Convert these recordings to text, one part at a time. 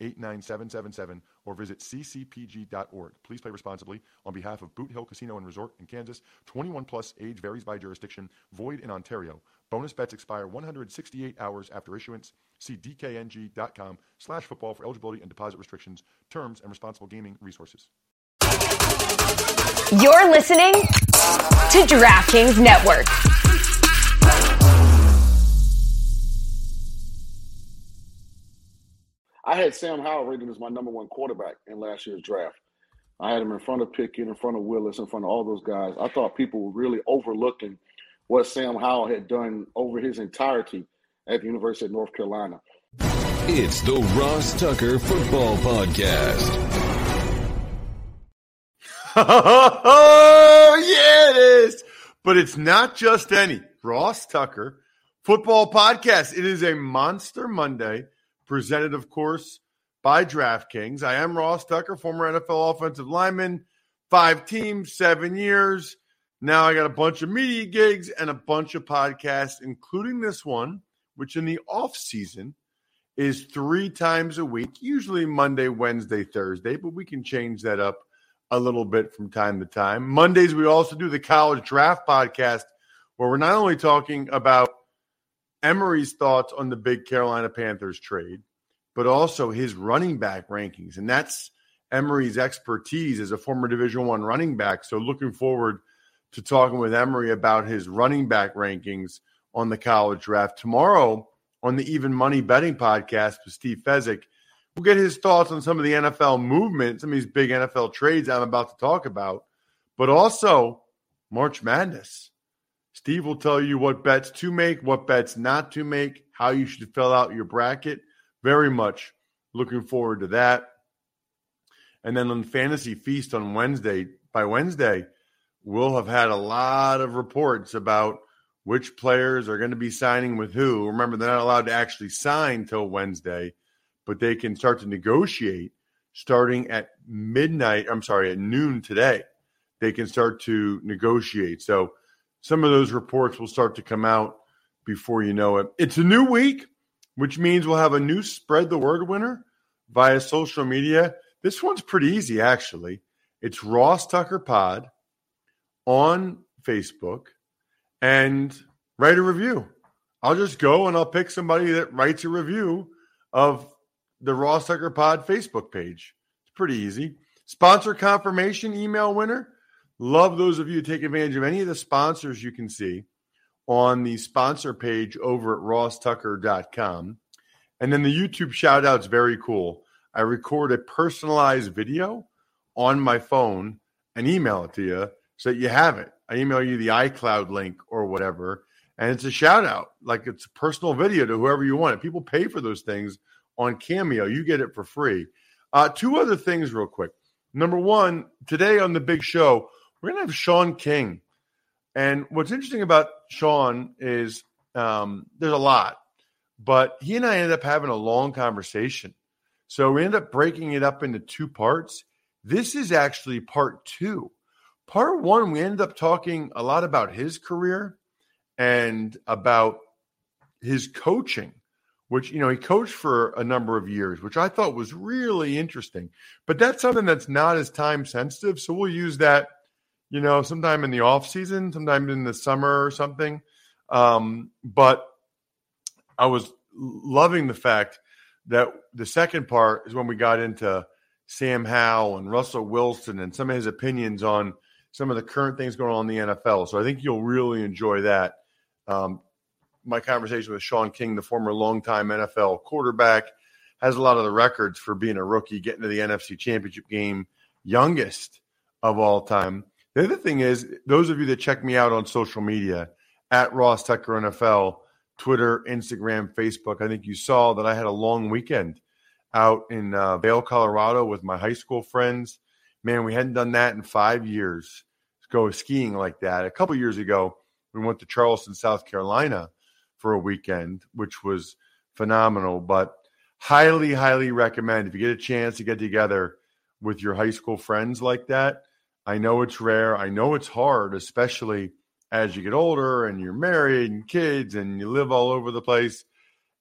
89777 or visit ccpg.org. Please play responsibly on behalf of Boot Hill Casino and Resort in Kansas. 21 plus age varies by jurisdiction. Void in Ontario. Bonus bets expire 168 hours after issuance. See dkng.com slash football for eligibility and deposit restrictions, terms, and responsible gaming resources. You're listening to DraftKings Network. I had Sam Howell rated as my number one quarterback in last year's draft. I had him in front of Pickett, in front of Willis, in front of all those guys. I thought people were really overlooking what Sam Howell had done over his entirety at the University of North Carolina. It's the Ross Tucker Football Podcast. oh, yeah, it is. But it's not just any Ross Tucker Football Podcast. It is a Monster Monday presented, of course, by DraftKings. I am Ross Tucker, former NFL offensive lineman, five teams, seven years. Now I got a bunch of media gigs and a bunch of podcasts, including this one, which in the off season is three times a week, usually Monday, Wednesday, Thursday, but we can change that up a little bit from time to time. Mondays, we also do the college draft podcast where we're not only talking about Emory's thoughts on the big Carolina Panthers trade, but also his running back rankings. And that's Emory's expertise as a former Division One running back. So looking forward to talking with Emory about his running back rankings on the college draft. Tomorrow on the Even Money Betting podcast with Steve Fezzik, we'll get his thoughts on some of the NFL movement, some of these big NFL trades I'm about to talk about, but also March Madness. Steve will tell you what bets to make, what bets not to make, how you should fill out your bracket. Very much looking forward to that. And then on Fantasy Feast on Wednesday, by Wednesday, we'll have had a lot of reports about which players are going to be signing with who. Remember, they're not allowed to actually sign till Wednesday, but they can start to negotiate starting at midnight. I'm sorry, at noon today. They can start to negotiate. So, some of those reports will start to come out before you know it. It's a new week, which means we'll have a new spread the word winner via social media. This one's pretty easy, actually. It's Ross Tucker Pod on Facebook and write a review. I'll just go and I'll pick somebody that writes a review of the Ross Tucker Pod Facebook page. It's pretty easy. Sponsor confirmation email winner Love those of you take advantage of any of the sponsors you can see on the sponsor page over at rosstucker.com. And then the YouTube shout out's very cool. I record a personalized video on my phone and email it to you so that you have it. I email you the iCloud link or whatever, and it's a shout out. Like it's a personal video to whoever you want it. People pay for those things on Cameo. You get it for free. Uh, two other things, real quick. Number one, today on the big show, we're going to have Shaun King. And what's interesting about Shaun is um, there's a lot, but he and I ended up having a long conversation. So we ended up breaking it up into two parts. This is actually part two. Part one, we ended up talking a lot about his career and about his coaching, which, you know, he coached for a number of years, which I thought was really interesting. But that's something that's not as time sensitive. So we'll use that you know, sometime in the off season, sometime in the summer or something. Um, but I was loving the fact that the second part is when we got into Sam Howell and Russell Wilson and some of his opinions on some of the current things going on in the NFL. So I think you'll really enjoy that. Um, my conversation with Shaun King, the former longtime NFL quarterback, has a lot of the records for being a rookie, getting to the NFC Championship game, youngest of all time. The other thing is, those of you that check me out on social media at Ross Tucker NFL, Twitter, Instagram, Facebook, I think you saw that I had a long weekend out in uh, Vail, Colorado with my high school friends. Man, we hadn't done that in five years. Go skiing like that. A couple years ago, we went to Charleston, South Carolina for a weekend, which was phenomenal. But highly, highly recommend if you get a chance to get together with your high school friends like that. I know it's rare. I know it's hard, especially as you get older and you're married and kids and you live all over the place.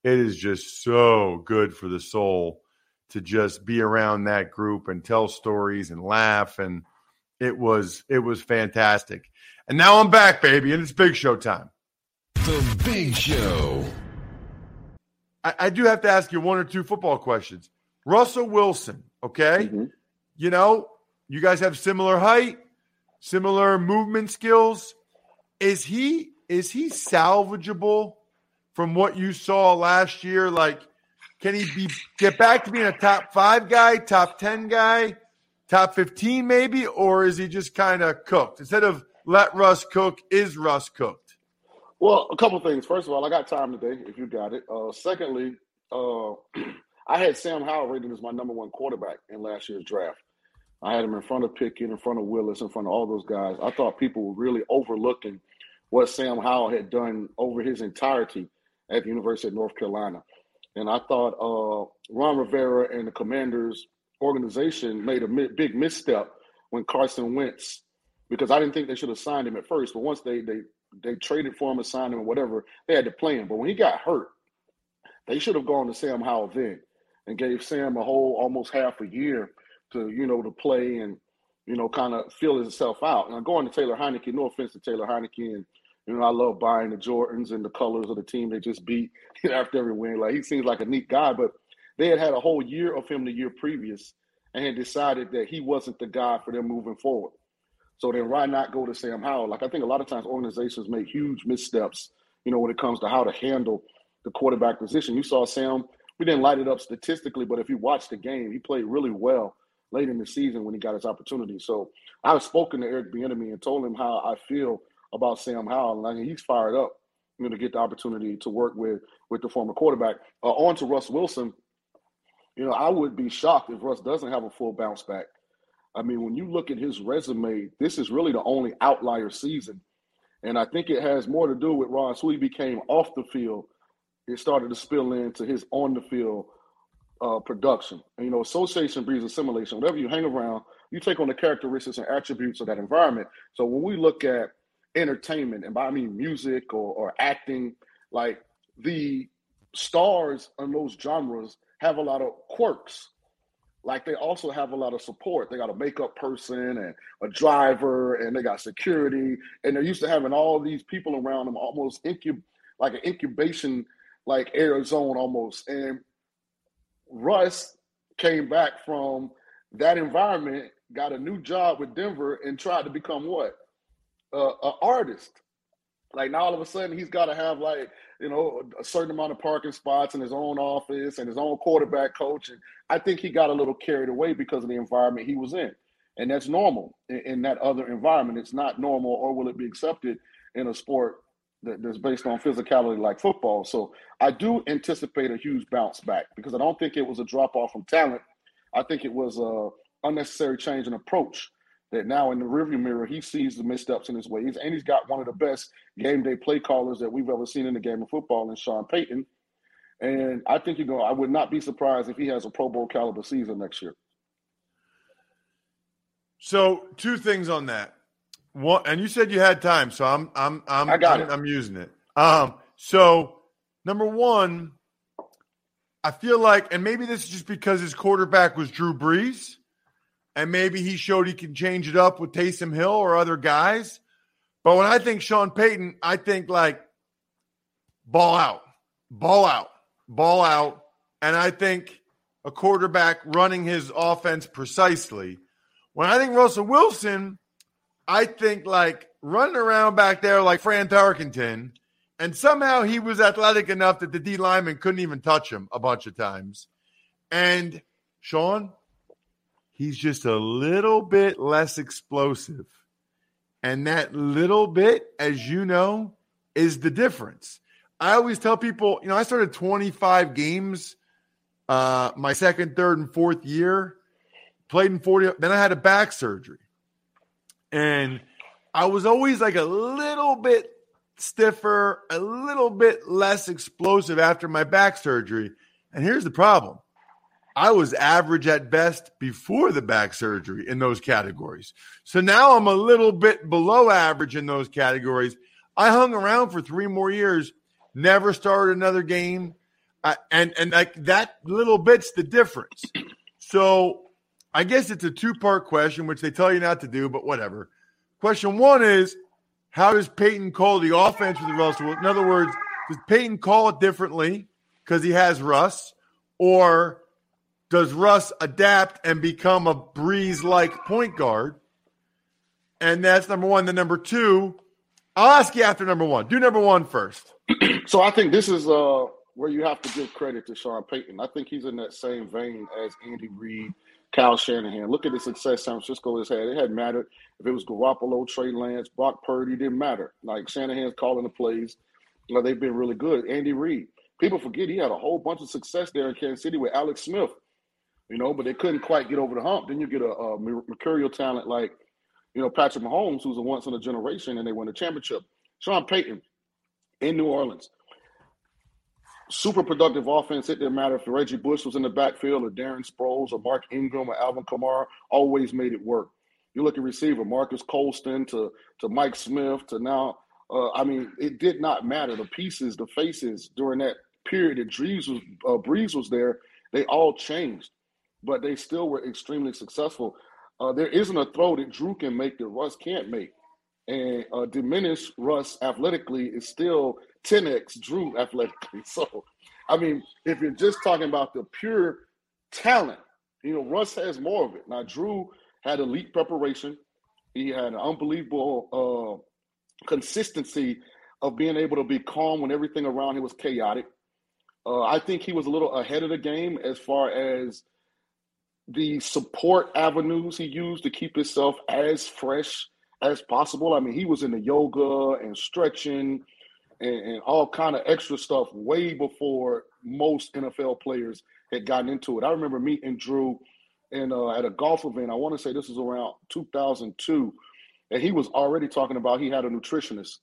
It is just so good for the soul to just be around that group and tell stories and laugh and it was it was fantastic. And now I'm back, baby, and it's big show time. The Big Show. I, I do have to ask you one or two football questions. Russell Wilson, okay? Mhm. You know, you guys have similar height, similar movement skills. Is he is he salvageable from what you saw last year? Like, can he be get back to being a top five guy, top ten guy, top fifteen maybe, or is he just kind of cooked? Instead of let Russ cook, is Russ cooked? Well, a couple things. First of all, I got time today, if you got it. Uh, secondly, uh, I had Sam Howell rated as my number one quarterback in last year's draft. I had him in front of Pickett, in front of Willis, in front of all those guys. I thought people were really overlooking what Sam Howell had done over his entirety at the University of North Carolina. And I thought uh, Ron Rivera and the Commanders organization made a mi- big misstep when Carson Wentz, because I didn't think they should have signed him at first. But once they they they traded for him and signed him or whatever, they had to play him. But when he got hurt, they should have gone to Sam Howell then and gave Sam a whole almost half a year to you know to play and you know kind of feel himself out. And going to Taylor Heinicke, no offense to Taylor Heinicke, and you know I love buying the Jordans and the colors of the team they just beat after every win. Like he seems like a neat guy, but they had had a whole year of him the year previous and had decided that he wasn't the guy for them moving forward. So then why not go to Sam Howell? Like I think a lot of times organizations make huge missteps, you know, when it comes to how to handle the quarterback position. You saw Sam, we didn't light it up statistically, but if you watch the game, he played really well late in the season when he got his opportunity. So I've spoken to Eric Bieniemy and told him how I feel about Sam Howell, and he's fired up, you know, to get the opportunity to work with with the former quarterback. Uh, on to Russ Wilson. You know, I would be shocked if Russ doesn't have a full bounce back. I mean, when you look at his resume, this is really the only outlier season. And I think it has more to do with Ron. he became off the field. It started to spill into his on the field uh, production. And, you know, association breeds assimilation. Whatever you hang around, you take on the characteristics and attributes of that environment. So when we look at entertainment, and by I mean music or, or acting, like the stars in those genres have a lot of quirks like they also have a lot of support. They got a makeup person and a driver, and they got security, and they're used to having all these people around them, almost incub like an incubation like air zone almost. And Russ came back from that environment, got a new job with Denver, and tried to become what uh, an artist. Like now, all of a sudden, he's got to have like you know a certain amount of parking spots in his own office and his own quarterback coach. And I think he got a little carried away because of the environment he was in, and that's normal in, in that other environment. It's not normal, or will it be accepted in a sport that's based on physicality like football? So I do anticipate a huge bounce back because I don't think it was a drop off from talent. I think it was a unnecessary change in approach that now in the rearview mirror he sees the missteps in his ways, and he's got one of the best game day play callers that we've ever seen in the game of football in Sean Payton. And I think you know I would not be surprised if he has a Pro Bowl caliber season next year. So two things on that. One, and you said you had time, so I'm I'm I'm I got I'm, it. I'm using it. Um, so number one, I feel like, and maybe this is just because his quarterback was Drew Brees, and maybe he showed he can change it up with Taysom Hill or other guys. But when I think Sean Payton, I think like ball out, ball out, ball out, and I think a quarterback running his offense precisely. When I think Russell Wilson, I think like running around back there like Fran Tarkenton, and somehow he was athletic enough that the D lineman couldn't even touch him a bunch of times. And Shaun, he's just a little bit less explosive. And that little bit, as you know, is the difference. I always tell people, you know, I started 25 games uh, my second, third, and fourth year, played in 40. Then I had a back surgery. And I was always like a little bit stiffer, a little bit less explosive after my back surgery. And here's the problem I was average at best before the back surgery in those categories. So now I'm a little bit below average in those categories. I hung around for three more years, never started another game. Uh, and and like that little bit's the difference. So I guess it's a two part question, which they tell you not to do, but whatever. Question one is how does Payton call the offense with Russell? In other words, does Payton call it differently because he has Russ, or does Russ adapt and become a Brees like point guard? And that's number one. Then number two, I'll ask you after number one. Do number one first. so I think this is uh, where you have to give credit to Sean Payton. I think he's in that same vein as Andy Reid, Kyle Shanahan. Look at the success San Francisco has had. It hadn't mattered if it was Garoppolo, Trey Lance, Brock Purdy. Didn't matter. Like Shanahan's calling the plays. You know, they've been really good. Andy Reid. People forget he had a whole bunch of success there in Kansas City with Alex Smith you know, but they couldn't quite get over the hump. Then you get a, a mercurial talent like, you know, Patrick Mahomes, who's a once in a generation, and they win a championship. Sean Payton in New Orleans. Super productive offense. It didn't matter if Reggie Bush was in the backfield or Darren Sproles or Mark Ingram or Alvin Kamara, always made it work. You look at receiver, Marques Colston to, to Mike Smith to now, uh, I mean, it did not matter. The pieces, the faces during that period that Brees was, uh, Brees was there, they all changed but they still were extremely successful. Uh, there isn't a throw that Drew can make that Russ can't make. And uh, diminish Russ athletically is still 10x Drew athletically. So, I mean, if you're just talking about the pure talent, you know, Russ has more of it. Now, Drew had elite preparation. He had an unbelievable uh, consistency of being able to be calm when everything around him was chaotic. Uh, I think he was a little ahead of the game as far as the support avenues he used to keep himself as fresh as possible. I mean, he was in the yoga and stretching and, and all kind of extra stuff way before most NFL players had gotten into it. I remember meeting Drew in uh, at a golf event. I want to say this was around 2002, and he was already talking about he had a nutritionist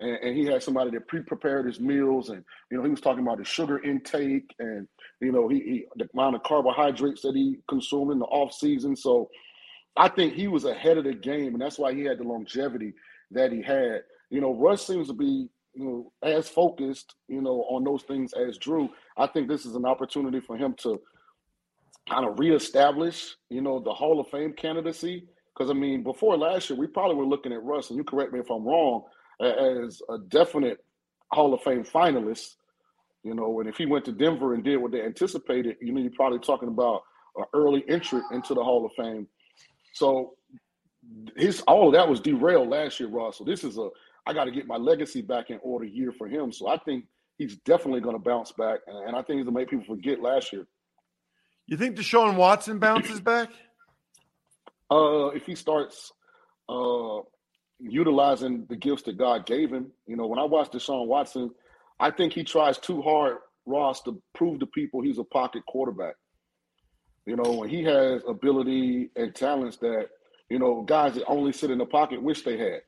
and, and, he had somebody that pre-prepared his meals and you know he was talking about his sugar intake and you know he, he the amount of carbohydrates that he consumed in the off season so i think he was ahead of the game and that's why he had the longevity that he had you know russ seems to be you know as focused you know on those things as drew i think this is an opportunity for him to kind of reestablish you know the hall of fame candidacy because i mean before last year we probably were looking at russ and you correct me if i'm wrong as a definite Hall of Fame finalist. You know, and if he went to Denver and did what they anticipated, you know, you're probably talking about an early entry into the Hall of Fame. So his all of that was derailed last year, Russell. This is a I got to get my legacy back in order year for him. So I think he's definitely going to bounce back, and I think he's going to make people forget last year. You think Deshaun Watson bounces back? Uh, if he starts uh, utilizing the gifts that God gave him. You know, when I watch Deshaun Watson, I think he tries too hard, Ross, to prove to people he's a pocket quarterback. You know, when he has ability and talents that, you know, guys that only sit in the pocket wish they had.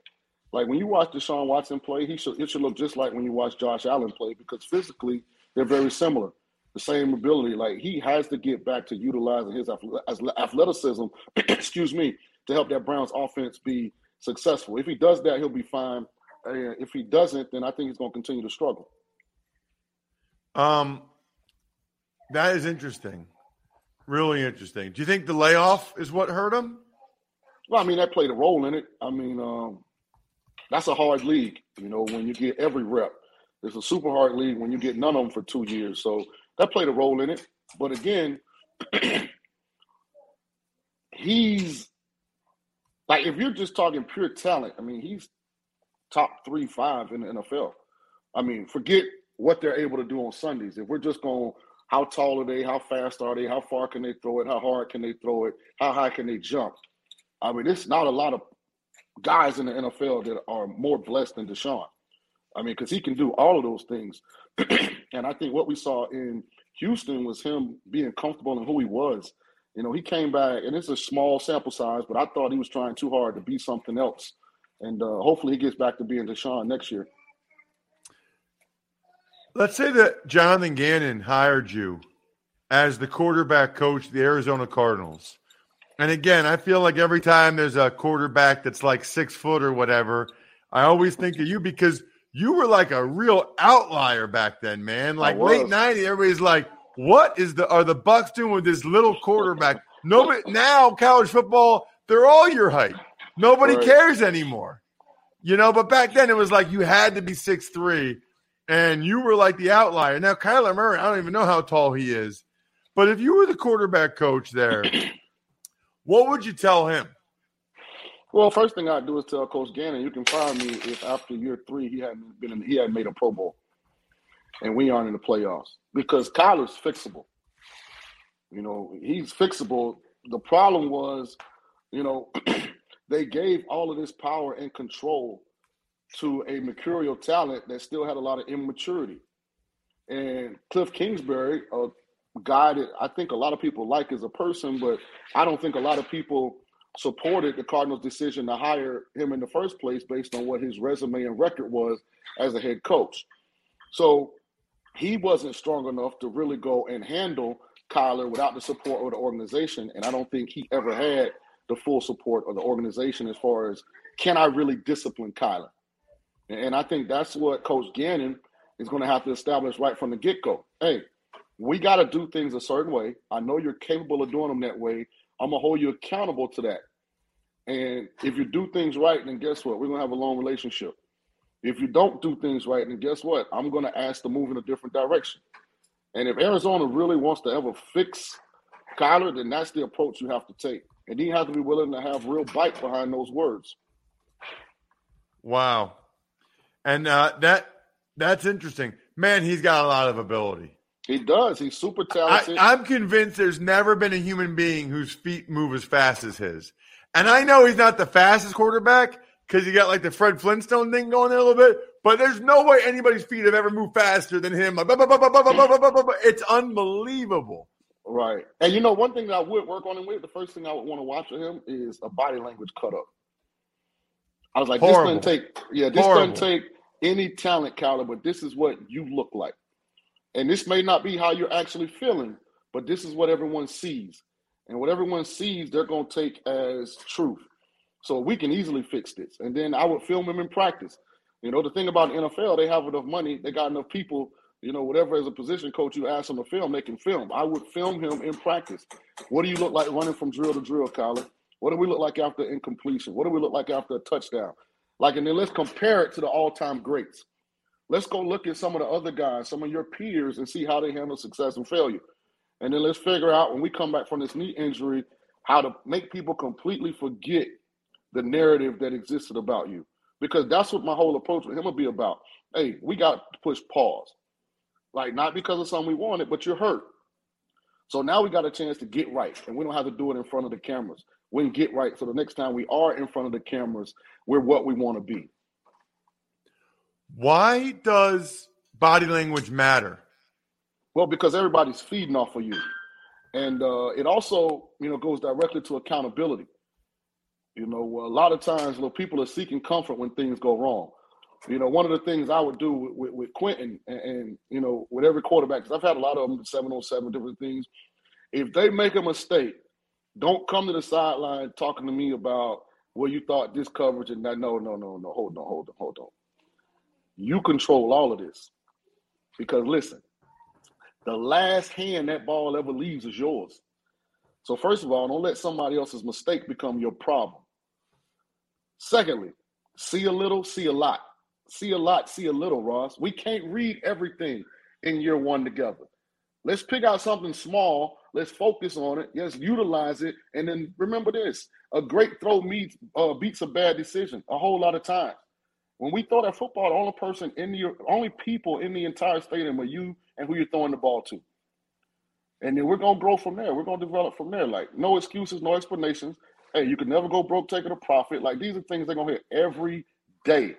Like when you watch Deshaun Watson play, he should it should look just like when you watch Josh Allen play because physically they're very similar. The same ability. Like he has to get back to utilizing his athleticism, excuse me, to help that Browns offense be successful. If he does that, he'll be fine. if he doesn't, then I think he's going to continue to struggle. Um, that is interesting. Really interesting. Do you think the layoff is what hurt him? Well, I mean, that played a role in it. I mean, um, that's a hard league. You know, when you get every rep, it's a super hard league when you get none of them for two years. So that played a role in it. But again, he's Like if you're just talking pure talent, I mean, he's top three, five in the NFL. I mean, forget what they're able to do on Sundays. If we're just going, how tall are they? How fast are they? How far can they throw it? How hard can they throw it? How high can they jump? I mean, it's not a lot of guys in the NFL that are more blessed than Deshaun. I mean, because he can do all of those things. and I think what we saw in Houston was him being comfortable in who he was. You know, he came back, and it's a small sample size, but I thought he was trying too hard to be something else. And uh, hopefully he gets back to being Deshaun next year. Let's say that Jonathan Gannon hired you as the quarterback coach of the Arizona Cardinals. And again, I feel like every time there's a quarterback that's like six foot or whatever, I always think of you because you were like a real outlier back then, man. Like late 90s, everybody's like, what is the are the Bucks doing with this little quarterback? Nobody now college football, they're all your height. Nobody right. cares anymore. You know, but back then it was like you had to be six three, and you were like the outlier. Now Kyler Murray, I don't even know how tall he is. But if you were the quarterback coach there, what would you tell him? Well, first thing I'd do is tell Coach Gannon, you can fire me if after year three he hadn't been in, he hadn't made a Pro Bowl, and we aren't in the playoffs because Kyler's fixable. You know, he's fixable. The problem was, you know, they gave all of this power and control to a mercurial talent that still had a lot of immaturity. And Cliff Kingsbury, a that I think a lot of people like as a person, but I don't think a lot of people supported the Cardinals' decision to hire him in the first place based on what his resume and record was as a head coach. So he wasn't strong enough to really go and handle Kyler without the support of the organization. And I don't think he ever had the full support of the organization as far as can I really discipline Kyler? And I think that's what Coach Gannon is going to have to establish right from the get go. Hey, we got to do things a certain way. I know you're capable of doing them that way. I'm to hold you accountable to that. And if you do things right, then guess what? We're to have a long relationship. If you don't do things right, then guess what? I'm to ask to move in a different direction. And if Arizona really wants to ever fix Kyler, then that's the approach you have to take. And you have to be willing to have real bite behind those words. Wow. And uh, that that's interesting. Man, he's got a lot of ability. He does. He's super talented. I, I'm convinced there's never been a human being whose feet move as fast as his. And I know he's not the fastest quarterback because you got like the Fred Flintstone thing going there a little bit, but there's no way anybody's feet have ever moved faster than him. It's unbelievable. Right. And you know, one thing that I would work on him with, the first thing I would want to watch of him is a body language cut up. I was like, Horrible. this doesn't take, yeah, this Horrible. doesn't take any talent, Kyler, but this is what you look like. And this may not be how you're actually feeling, but this is what everyone sees. And what everyone sees, they're going to take as truth. So we can easily fix this. And then I would film him in practice. You know, the thing about the NFL, they have enough money, they got enough people, you know, whatever as a position coach you ask them to film, they can film. I would film him in practice. What do you look like running from drill to drill, Kyler? What do we look like after incompletion? What do we look like after a touchdown? Like, and then let's compare it to the all-time greats. Let's go look at some of the other guys, some of your peers, and see how they handle success and failure. And then let's figure out when we come back from this knee injury how to make people completely forget the narrative that existed about you. Because that's what my whole approach with him will be about. Hey, we got to push pause. Like, not because of something we wanted, but you're hurt. So now we got a chance to get right, and we don't have to do it in front of the cameras. We can get right so the next time we are in front of the cameras, we're what we want to be. Why does body language matter? Well, because everybody's feeding off of you, and uh, it also, you know, goes directly to accountability. You know, a lot of times, you know, people are seeking comfort when things go wrong. You know, one of the things I would do with, with, with Quentin and, and, you know, with every quarterback, because I've had a lot of them, 707, different things. If they make a mistake, don't come to the sideline talking to me about, well, you thought this coverage and that. No, no, no, no. Hold on, hold on, hold on. You control all of this. Because listen, the last hand that ball ever leaves is yours. So, first of all, don't let somebody else's mistake become your problem. Secondly, see a little, see a lot. See a lot, see a little, Ross. We can't read everything in year one together. Let's pick out something small. Let's focus on it. Let's utilize it. And then remember this a great throw meets, uh, beats a bad decision a whole lot of times. When we throw that football, the only person in the only people in the entire stadium are you and who you're throwing the ball to. And then we're gonna grow from there. We're gonna develop from there. Like no excuses, no explanations. Hey, you can never go broke taking a profit. Like these are things they're gonna hear every day.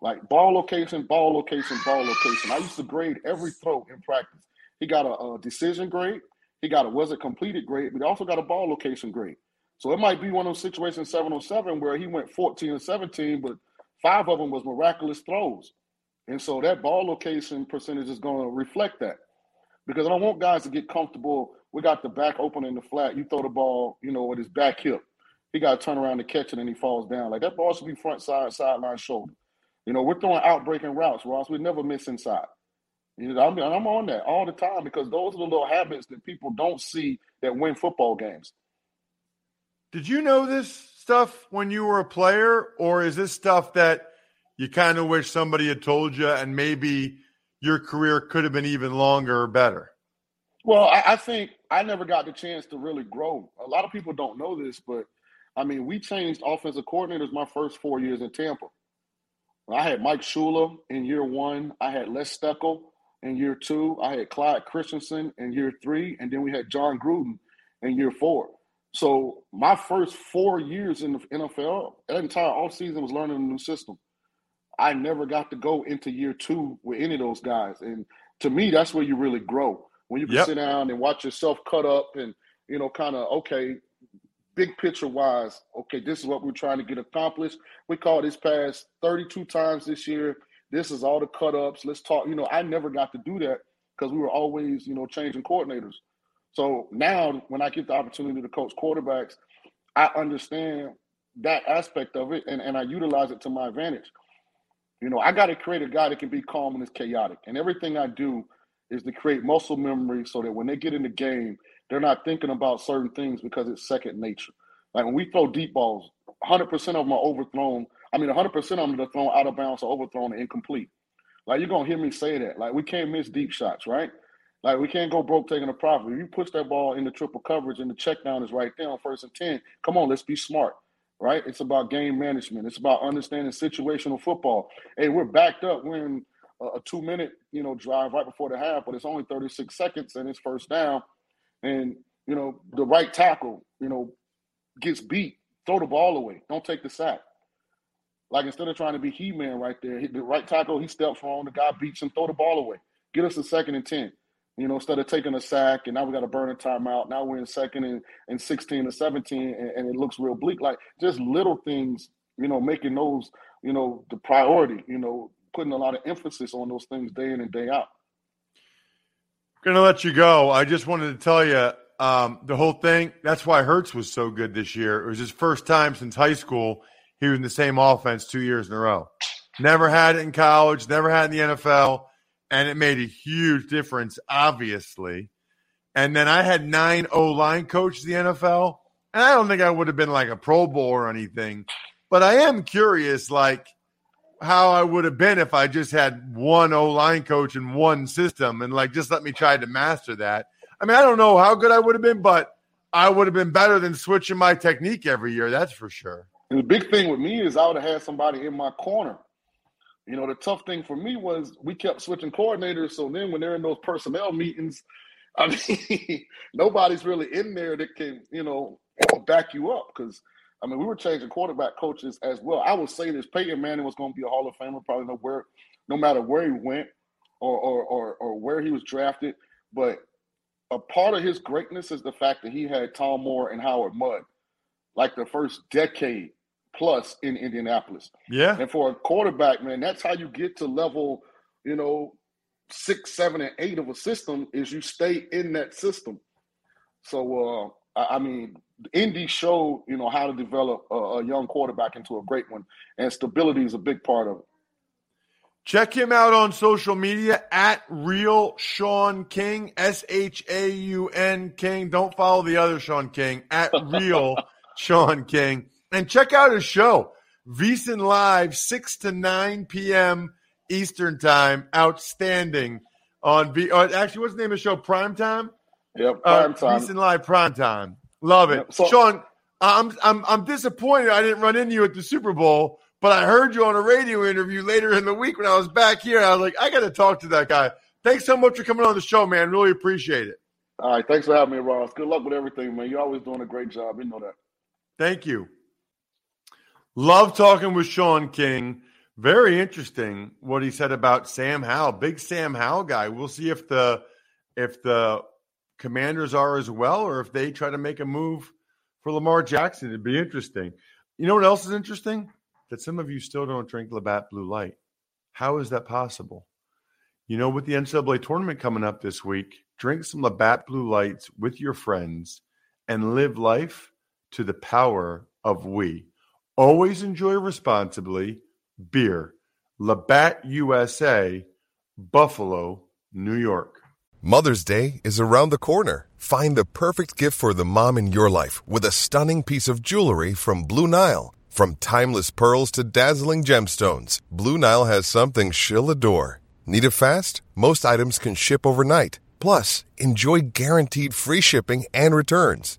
Like ball location, ball location, ball location. I used to grade every throw in practice. He got a, a decision grade. He got a was it completed grade, but he also got a ball location grade. So it might be one of those situations 707 where he went 14 and 17, but five of them was miraculous throws. And so that ball location percentage is going to reflect that. Because I don't want guys to get comfortable. We got the back open in the flat. You throw the ball, you know, with his back hip. He got to turn around to catch it and he falls down. Like that ball should be front side, sideline, shoulder. You know, we're throwing out breaking routes, Ross. We never miss inside. You know, I'm, I'm on that all the time because those are the little habits that people don't see that win football games. Did you know this stuff when you were a player, or is this stuff that you kind of wish somebody had told you and maybe your career could have been even longer or better? Well, I, I think I never got the chance to really grow. A lot of people don't know this, but I mean, we changed offensive coordinators my first four years in Tampa. I had Mike Shula in year one. I had Les Steckel in year two. I had Clyde Christensen in year three. And then we had Jon Gruden in year four. So my first four years in the NFL, that entire offseason was learning a new system. I never got to go into year two with any of those guys. And to me, that's where you really grow. When you can yep. sit down and watch yourself cut up and, you know, kind of, okay, big picture wise, okay, this is what we're trying to get accomplished. We call this pass 32 times this year. This is all the cut ups. Let's talk. You know, I never got to do that because we were always, you know, changing coordinators. So now when I get the opportunity to coach quarterbacks, I understand that aspect of it and, and I utilize it to my advantage. You know, I got to create a guy that can be calm when it's chaotic. And everything I do is to create muscle memory so that when they get in the game, they're not thinking about certain things because it's second nature. Like when we throw deep balls, 100% of them are overthrown. I mean, 100% of them are thrown out of bounds or overthrown and incomplete. Like you're gonna hear me say that. Like we can't miss deep shots, right? Like we can't go broke taking a profit. If you push that ball into triple coverage and the check down is right there on first and ten, come on, let's be smart, right? It's about game management. It's about understanding situational football. Hey, we're backed up. We're in a, two minute, you know, drive right before the half, but it's only 36 seconds and it's first down and you know the right tackle, you know, gets beat, throw the ball away. Don't take the sack. Like instead of trying to be He Man right there, the right tackle he steps on, the guy beats him, throw the ball away. Get us a second and ten. You know, instead of taking a sack and now we got to burn a timeout. Now we're in second and, and 16 or 17 and, and it looks real bleak. Like just little things, you know, making those, you know, the priority, you know, putting a lot of emphasis on those things day in and day out. Going to let you go. I just wanted to tell you um, the whole thing. That's why Hurts was so good this year. It was his first time since high school he was in the same offense two years in a row. Never had it in college, never had it in the NFL, and it made a huge difference, obviously. And then I had nine O line coaches in the NFL, and I don't think I would have been like a Pro Bowl or anything. But I am curious, like – how I would have been if I just had one O line coach and one system and like just let me try to master that. I mean, I don't know how good I would have been, but I would have been better than switching my technique every year. That's for sure. And the big thing with me is I would have had somebody in my corner. You know, the tough thing for me was we kept switching coordinators. So then when they're in those personnel meetings, I mean, nobody's really in there that can, you know, back you up because – I mean, we were changing quarterback coaches as well. I would say this: Peyton Manning was going to be a Hall of Famer, probably no where, no matter where he went or or or, or where he was drafted. But a part of his greatness is the fact that he had Tom Moore and Howard Mudd, like the first decade plus in Indianapolis. Yeah. And for a quarterback, man, that's how you get to level, you know, six, seven, and eight of a system is you stay in that system. So uh I mean, Indy showed, you know, how to develop a, a, young quarterback into a great one, and stability is a big part of it. Check him out on social media at Real Shaun King, S H A U N King. Don't follow the other Sean King at Real Sean King, and check out his show, VSiN Live, six to nine p.m. Eastern Time. Outstanding on V. Uh, actually, what's the name of the show? Prime Time. Yep, Uh, prime time. VSiN Live prime time. Love it. Yep, so- Shaun, I'm I'm I'm disappointed I didn't run into you at the Super Bowl, but I heard you on a radio interview later in the week when I was back here. I was like, I got to talk to that guy. Thanks so much for coming on the show, man. Really appreciate it. All right, thanks for having me, Ross. Good luck with everything, man. You're always doing a great job. You know that. Thank you. Love talking with Shaun King. Very interesting what he said about Sam Howell. Big Sam Howell guy. We'll see if the if the commanders are as well or if they try to make a move for Lamar Jackson. It'd be interesting. You know what else is interesting? That some of you still don't drink Labatt Blue Light. How is that possible? You know, with the NCAA tournament coming up this week, drink some Labatt Blue Lights with your friends and live life to the power of we. Always enjoy responsibly. Beer. Labatt USA, Buffalo, New York. Mother's Day is around the corner. Find the perfect gift for the mom in your life with a stunning piece of jewelry from Blue Nile. From timeless pearls to dazzling gemstones, Blue Nile has something she'll adore. Need it fast? Most items can ship overnight. Plus, enjoy guaranteed free shipping and returns.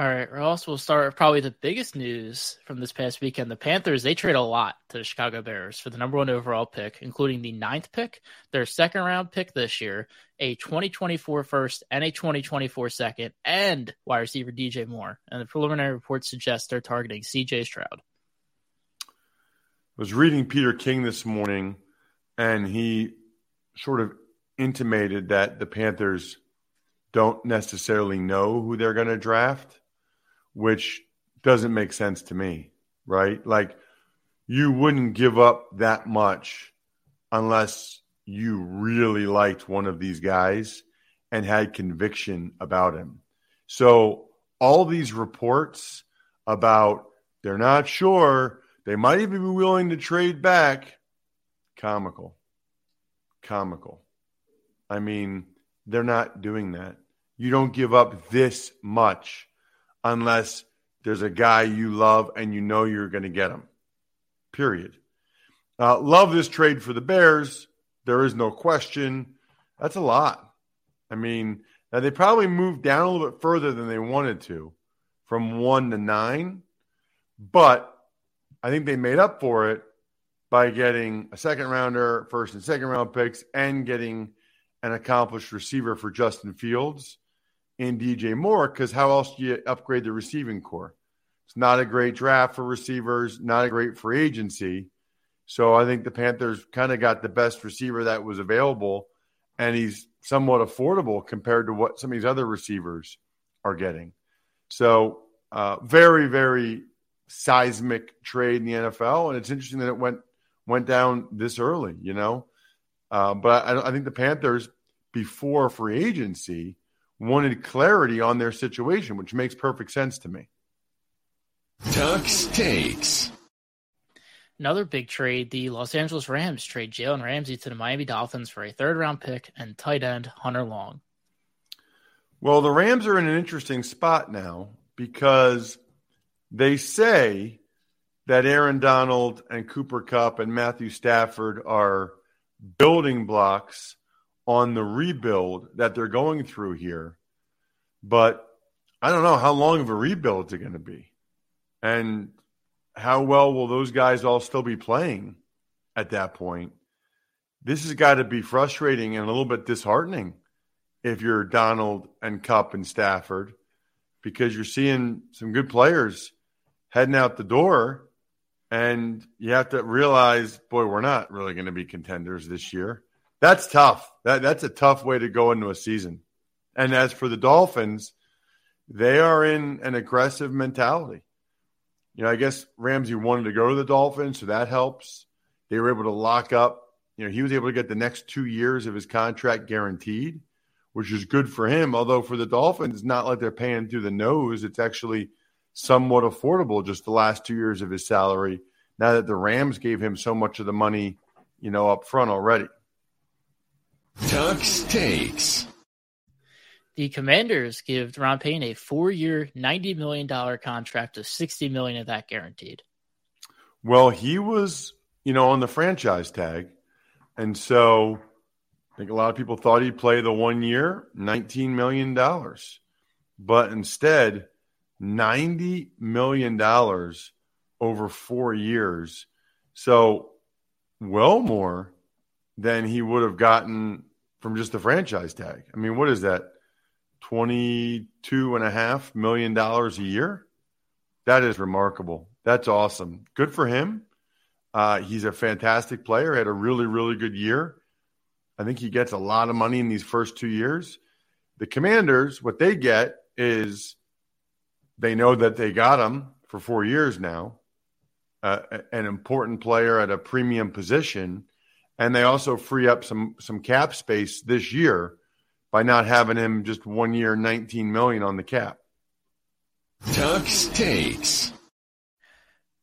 All right, Ross, we'll start with probably the biggest news from this past weekend. The Panthers, they trade a lot to the Chicago Bears for the number one overall pick, including the ninth pick, their second round pick this year, a 2024 first, and a 2024 second, and wide receiver DJ Moore. And the preliminary reports suggest they're targeting CJ Stroud. was reading Peter King this morning, and he sort of intimated that the Panthers don't necessarily know who they're going to draft, which doesn't make sense to me, right? Like, you wouldn't give up that much unless you really liked one of these guys and had conviction about him. So, all these reports about they're not sure, they might even be willing to trade back, comical. Comical. I mean, they're not doing that. You don't give up this much unless there's a guy you love and you know you're going to get him. Period. Uh, love this trade for the Bears. There is no question. That's a lot. I mean, now they probably moved down a little bit further than they wanted to from one to nine, but I think they made up for it by getting a second rounder, first and second round picks, and getting an accomplished receiver for Justin Fields and DJ Moore. Because how else do you upgrade the receiving corps? It's not a great draft for receivers, not a great free agency. So I think the Panthers kind of got the best receiver that was available, and he's somewhat affordable compared to what some of these other receivers are getting. So uh, very, very seismic trade in the NFL, and it's interesting that it went went down this early. You know, uh, but I, I think the Panthers before free agency wanted clarity on their situation, which makes perfect sense to me. Tux takes. Another big trade, the Los Angeles Rams trade Jalen Ramsey to the Miami Dolphins for a third round pick and tight end Hunter Long. Well, the Rams are in an interesting spot now because they say that Aaron Donald and Cooper Kupp and Matthew Stafford are building blocks on the rebuild that they're going through here. But I don't know how long of a rebuild it's going to be. And how well will those guys all still be playing at that point? This has got to be frustrating and a little bit disheartening if you're Donald and Kupp and Stafford because you're seeing some good players heading out the door and you have to realize, boy, we're not really going to be contenders this year. That's tough. That that's a tough way to go into a season. And as for the Dolphins, they are in an aggressive mentality. You know, I guess Ramsey wanted to go to the Dolphins, so that helps. They were able to lock up. You know, he was able to get the next two years of his contract guaranteed, which is good for him. Although for the Dolphins, it's not like they're paying through the nose. It's actually somewhat affordable just the last two years of his salary. Now that the Rams gave him so much of the money, you know, up front already. Tux takes. The Commanders give Ron Payne a four-year, ninety million dollar contract with sixty million of that guaranteed. Well, he was, you know, on the franchise tag, and so I think a lot of people thought he'd play the one year, nineteen million dollars, but instead, ninety million dollars over four years. So, well more than he would have gotten from just the franchise tag. I mean, what is that? Twenty-two and a half million dollars a year. That is remarkable. That's awesome. Good for him. Uh, he's a fantastic player. Had a really, really good year. I think he gets a lot of money in these first two years. The Commanders, what they get is they know that they got him for four years now, uh, an important player at a premium position, and they also free up some some cap space this year by not having him just one year, nineteen million on the cap. Tuck's takes.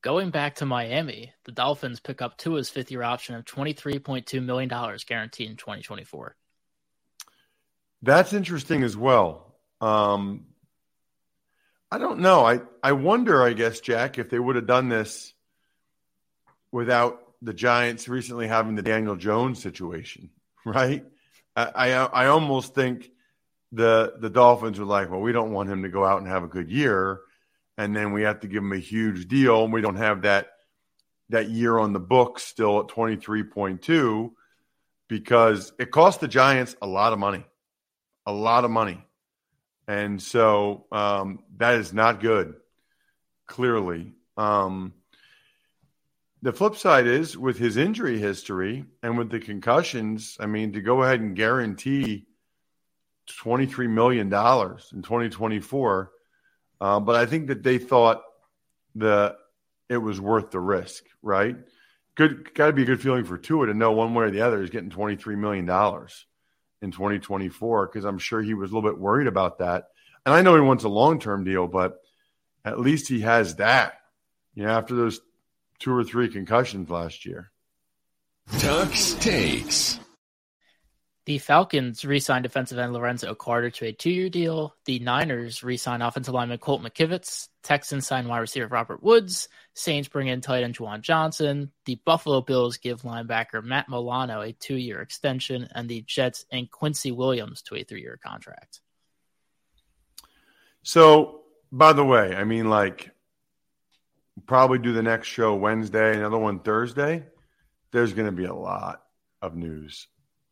Going back to Miami, the Dolphins pick up Tua's fifth year option of $23.2 million guaranteed in 2024. That's interesting as well. Um, I don't know. I, I wonder, I guess, Jack, if they would have done this without the Giants recently having the Daniel Jones situation, right? I, I, I almost think the the Dolphins were like, well, we don't want him to go out and have a good year and then we have to give him a huge deal, and we don't have that that year on the books still at 23.2 because it cost the Giants a lot of money, a lot of money. And so um, that is not good, clearly. Um, the flip side is with his injury history and with the concussions, I mean, to go ahead and guarantee $23 million in 2024 uh, but I think that they thought the it was worth the risk, right? Good, got to be a good feeling for Tua to know one way or the other is getting twenty three million dollars in twenty twenty four because I'm sure he was a little bit worried about that. And I know he wants a long term deal, but at least he has that. You know, after those two or three concussions last year. Tuck's takes. The Falcons re-signed defensive end Lorenzo Carter to a two-year deal. The Niners re-signed offensive lineman Colt McKivitz. Texans signed wide receiver Robert Woods. Saints bring in tight end Juwan Johnson. The Buffalo Bills give linebacker Matt Milano a two-year extension, and the Jets and Quincy Williams to a three-year contract. So, by the way, I mean, like, probably do the next show Wednesday, another one Thursday. There's going to be a lot of news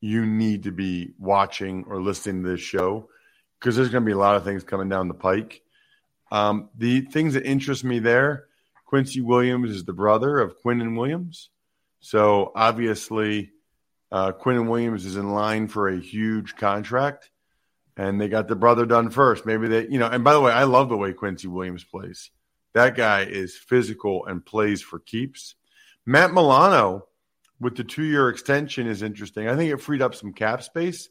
you need to be watching or listening to this show because there's going to be a lot of things coming down the pike. Um, the things that interest me there, Quincy Williams is the brother of Quinnen Williams. So obviously, uh, Quinnen Williams is in line for a huge contract, and they got the brother done first. Maybe they, you know, and by the way, I love the way Quincy Williams plays. That guy is physical and plays for keeps. Matt Milano with the two year extension is interesting. I think it freed up some cap space,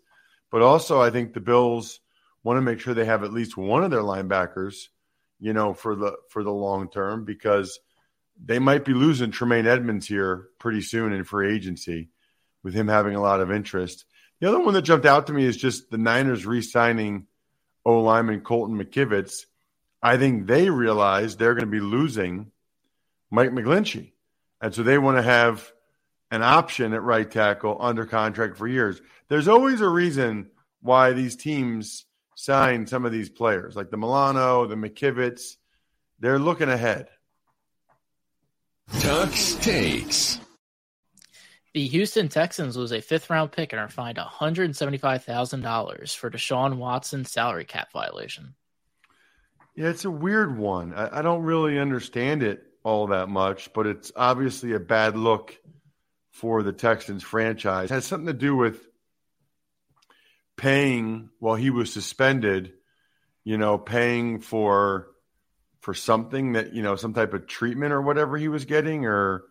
but also I think the Bills want to make sure they have at least one of their linebackers, you know, for the for the long term because they might be losing Tremaine Edmunds here pretty soon in free agency with him having a lot of interest. The other one that jumped out to me is just the Niners re-signing O lineman Colton McKivitz. I think they realize they're going to be losing Mike McGlinchey. And so they want to have an option at right tackle under contract for years. There's always a reason why these teams sign some of these players, like the Milano, the McKivitz. They're looking ahead. Tuck's takes. The Houston Texans lose a fifth round pick and are fined $175,000 for Deshaun Watson's salary cap violation. Yeah, it's a weird one. I, I don't really understand it all that much, but it's obviously a bad look for the Texans franchise it has something to do with paying while he was suspended, you know, paying for for something that, you know, some type of treatment or whatever he was getting or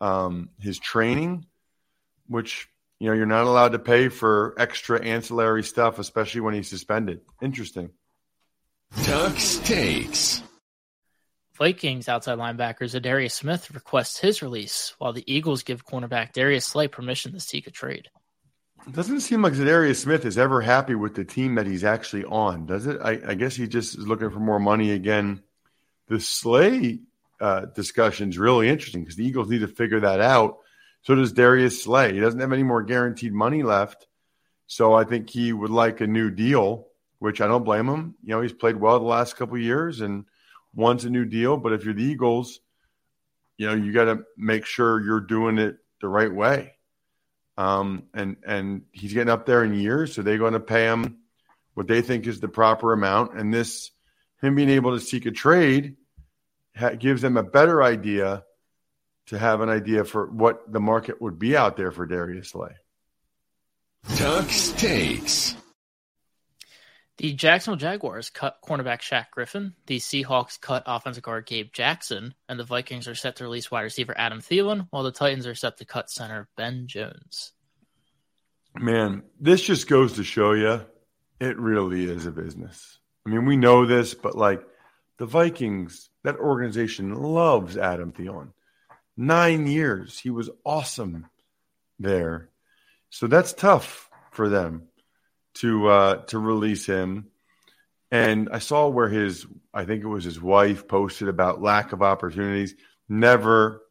um, his training, which, you know, you're not allowed to pay for extra ancillary stuff, especially when he's suspended. Interesting. Tuck's takes. Vikings outside linebacker Za'Darius Smith requests his release, while the Eagles give cornerback Darius Slay permission to seek a trade. It doesn't seem like Za'Darius Smith is ever happy with the team that he's actually on, does it? I, I guess he just is looking for more money again. The Slay uh, discussion is really interesting because the Eagles need to figure that out. So does Darius Slay. He doesn't have any more guaranteed money left. So I think he would like a new deal, which I don't blame him. You know, he's played well the last couple years and wants a new deal. But if you're the Eagles, you know, you got to make sure you're doing it the right way. Um, and and he's getting up there in years, so they're going to pay him what they think is the proper amount. And this, him being able to seek a trade, ha- gives them a better idea to have an idea for what the market would be out there for Darius Slay. Tuck's takes. The Jacksonville Jaguars cut cornerback Shaq Griffin. The Seahawks cut offensive guard Gabe Jackson. And the Vikings are set to release wide receiver Adam Thielen, while the Titans are set to cut center Ben Jones. Man, this just goes to show you it really is a business. I mean, we know this, but like the Vikings, that organization loves Adam Thielen. Nine years. He was awesome there. So that's tough for them to uh, to release him. And I saw where his, I think it was his wife, posted about lack of opportunities. Never,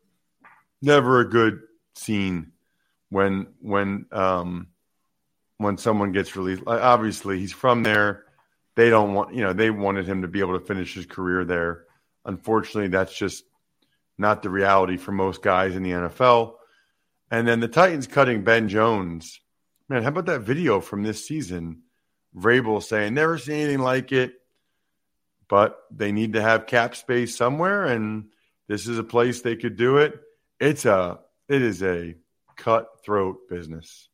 never a good scene when when um, when someone gets released. Like, obviously, he's from there. They don't want, you know, they wanted him to be able to finish his career there. Unfortunately, that's just not the reality for most guys in the NFL. And then the Titans cutting Ben Jones. Man, how about that video from this season? Vrabel saying, never seen anything like it, but they need to have cap space somewhere, and this is a place they could do it. It's a, it is a cutthroat business.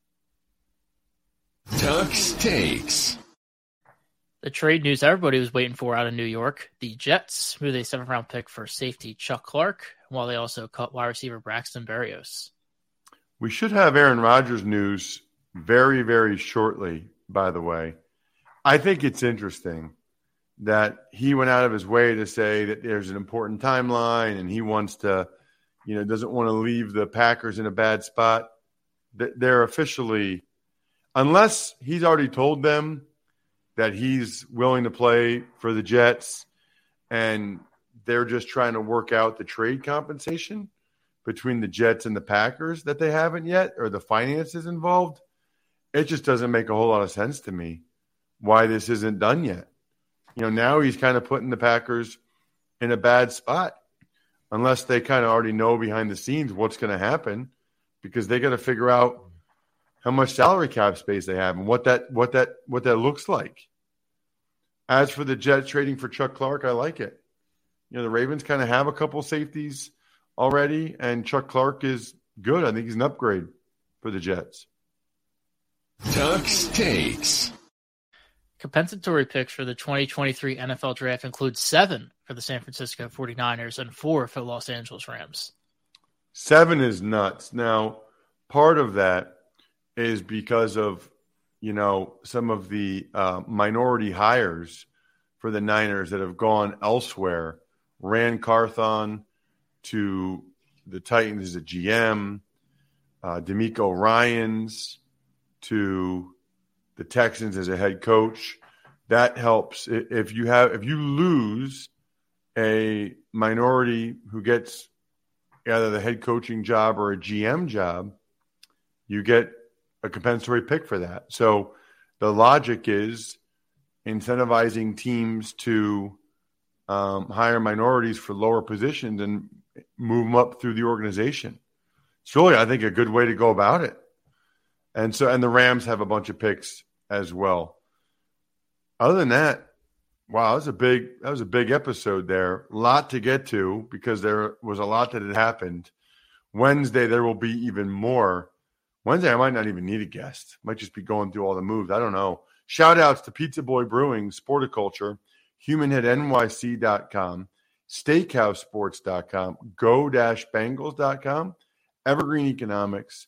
Tuck's takes. The trade news everybody was waiting for out of New York. The Jets moved a seventh round pick for safety Chuck Clark, while they also cut wide receiver Braxton Berrios. We should have Aaron Rodgers news very, very shortly, by the way. I think it's interesting that he went out of his way to say that there's an important timeline and he wants to, you know, doesn't want to leave the Packers in a bad spot. They're officially, unless he's already told them that he's willing to play for the Jets and they're just trying to work out the trade compensation between the Jets and the Packers that they haven't yet or the finances involved. It just doesn't make a whole lot of sense to me why this isn't done yet. You know, now he's kind of putting the Packers in a bad spot unless they kind of already know behind the scenes what's going to happen because they got to figure out how much salary cap space they have and what that what that what that looks like. As for the Jets trading for Chuck Clark, I like it. You know, the Ravens kind of have a couple safeties already, and Chuck Clark is good. I think he's an upgrade for the Jets. Tuck's takes. Compensatory picks for the 2023 NFL draft include seven for the San Francisco 49ers and four for the Los Angeles Rams. Seven is nuts. Now, part of that is because of, you know, some of the uh, minority hires for the Niners that have gone elsewhere. Ran Carthon to the Titans as a GM, uh, DeMeco Ryans to the Texans as a head coach. That helps if you have if you lose a minority who gets either the head coaching job or a GM job, you get a compensatory pick for that. So the logic is incentivizing teams to um, hire minorities for lower positions and move them up through the organization. It's really, I think, a good way to go about it. And so, and the Rams have a bunch of picks as well. Other than that, wow, that was a big that was a big episode there. A lot to get to because there was a lot that had happened. Wednesday there will be even more. Wednesday I might not even need a guest. Might just be going through all the moves. I don't know. Shout outs to Pizza Boy Brewing, Sporticulture, HumanHeadNYC.com, SteakhouseSports.com, Go-Bengals.com, Evergreen Economics,